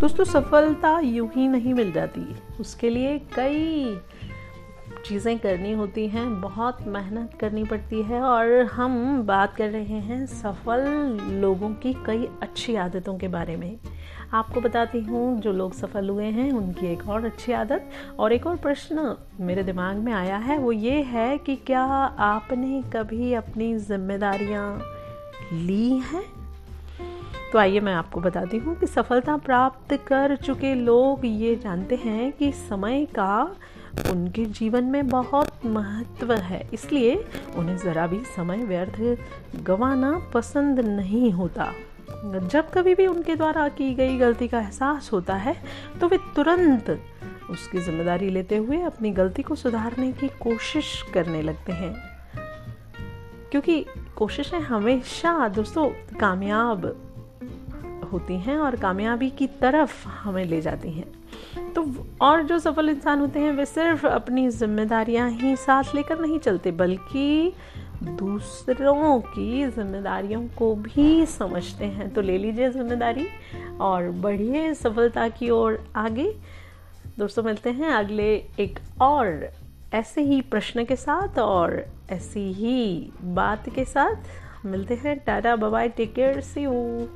दोस्तों, सफलता यूँ ही नहीं मिल जाती। उसके लिए कई चीज़ें करनी होती हैं, बहुत मेहनत करनी पड़ती है और हम बात कर रहे हैं सफल लोगों की कई अच्छी आदतों के बारे में। आपको बताती हूँ, जो लोग सफल हुए हैं, उनकी एक और अच्छी आदत और एक और प्रश्न मेरे दिमाग में आया है, वो ये है कि क्या आपने कभी अपनी जिम्मेदारियाँ ली हैं? तो आइए मैं आपको बताती हूँ कि सफलता प्राप्त कर चुके लोग ये जानते हैं कि समय का उनके जीवन में बहुत महत्व है। इसलिए उन्हें ज़रा भी समय व्यर्थ गंवाना पसंद नहीं होता। जब कभी भी उनके द्वारा की गई गलती का एहसास होता है तो वे तुरंत उसकी ज़िम्मेदारी लेते हुए अपनी गलती को सुधारने की कोशिश करने लगते हैं। क्योंकि कोशिशें हमेशा, दोस्तों, कामयाब होती हैं और कामयाबी की तरफ़ हमें ले जाती हैं। तो और जो सफल इंसान होते हैं, वे सिर्फ़ अपनी जिम्मेदारियाँ ही साथ लेकर नहीं चलते, बल्कि दूसरों की जिम्मेदारियों को भी समझते हैं। तो ले लीजिए ज़िम्मेदारी और बढ़िए सफलता की ओर आगे। दोस्तों, मिलते हैं अगले एक और ऐसे ही प्रश्न के साथ और ऐसी ही बात के साथ। मिलते हैं। Tata bye take care, see you.